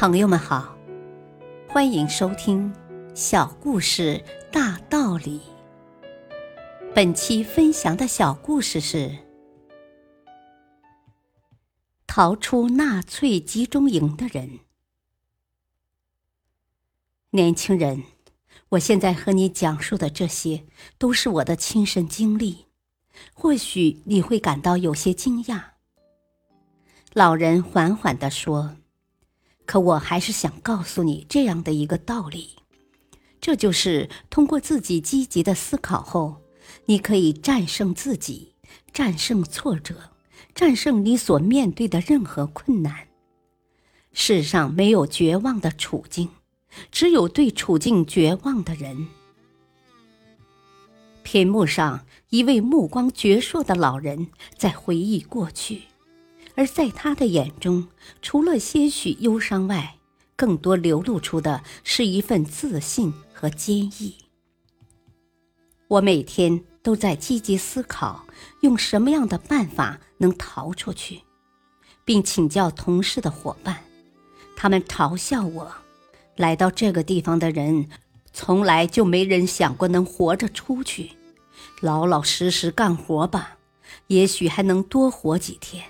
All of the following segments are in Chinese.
朋友们好，欢迎收听《小故事大道理》。本期分享的小故事是：逃出纳粹集中营的人。年轻人，我现在和你讲述的这些都是我的亲身经历，或许你会感到有些惊讶。老人缓缓地说。可我还是想告诉你这样的一个道理，这就是通过自己积极的思考后，你可以战胜自己，战胜挫折，战胜你所面对的任何困难。世上没有绝望的处境，只有对处境绝望的人。屏幕上，一位目光矍铄的老人在回忆过去。而在他的眼中，除了些许忧伤外，更多流露出的是一份自信和坚毅。我每天都在积极思考，用什么样的办法能逃出去，并请教同事的伙伴。他们嘲笑我：来到这个地方的人，从来就没人想过能活着出去。老老实实干活吧，也许还能多活几天。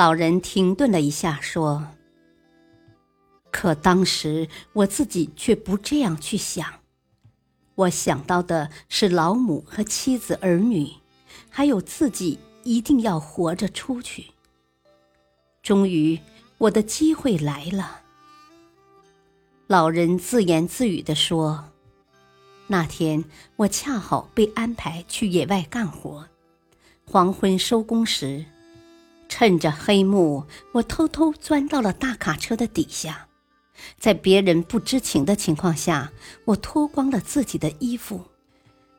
老人停顿了一下，说：“可当时我自己却不这样去想，我想到的是老母和妻子儿女，还有自己一定要活着出去。终于，我的机会来了。”老人自言自语地说：“那天我恰好被安排去野外干活，黄昏收工时。”趁着黑幕，我偷偷钻到了大卡车的底下，在别人不知情的情况下，我脱光了自己的衣服，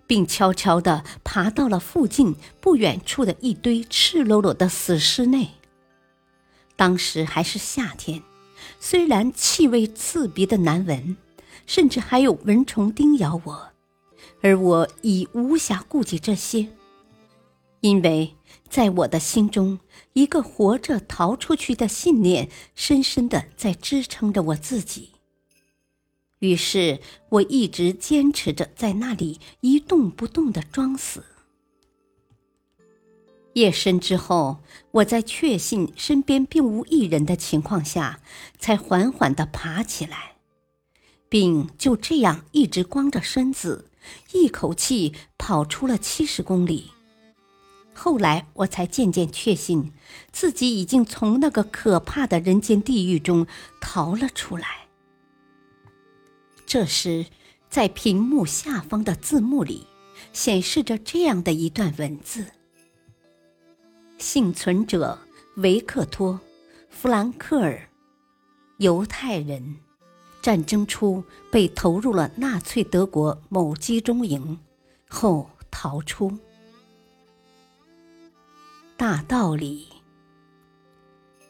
并悄悄地爬到了附近不远处的一堆赤裸裸的死尸内。当时还是夏天，虽然气味刺鼻的难闻，甚至还有蚊虫叮咬我，而我已无暇顾及这些。因为在我的心中，一个活着逃出去的信念深深的在支撑着我自己。于是，我一直坚持着在那里一动不动的装死。夜深之后，我在确信身边并无一人的情况下，才缓缓的爬起来，并就这样一直光着身子，一口气跑出了七十公里。后来我才渐渐确信，自己已经从那个可怕的人间地狱中逃了出来。这时，在屏幕下方的字幕里，显示着这样的一段文字：幸存者维克托·弗兰克尔，犹太人，战争初被投入了纳粹德国某集中营，后逃出。大道理，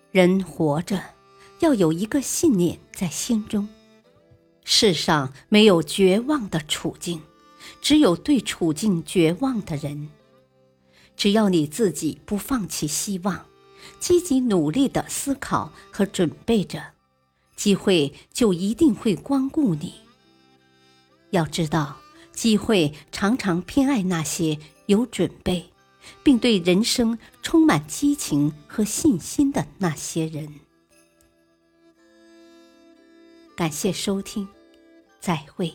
人活着要有一个信念在心中。世上没有绝望的处境，只有对处境绝望的人。只要你自己不放弃希望，积极努力的思考和准备着，机会就一定会光顾你。要知道，机会常常偏爱那些有准备。并对人生充满激情和信心的那些人。感谢收听，再会。